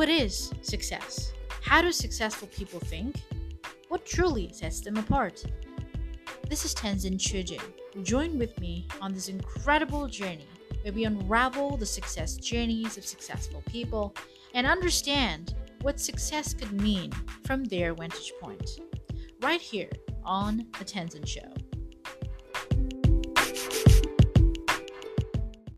What is success? How do successful people think? What truly sets them apart? This is Tenzin Chujin. Join with me on this incredible journey where we unravel the success journeys of successful people and understand what success could mean from their vantage point. Right here on The Tenzin Show.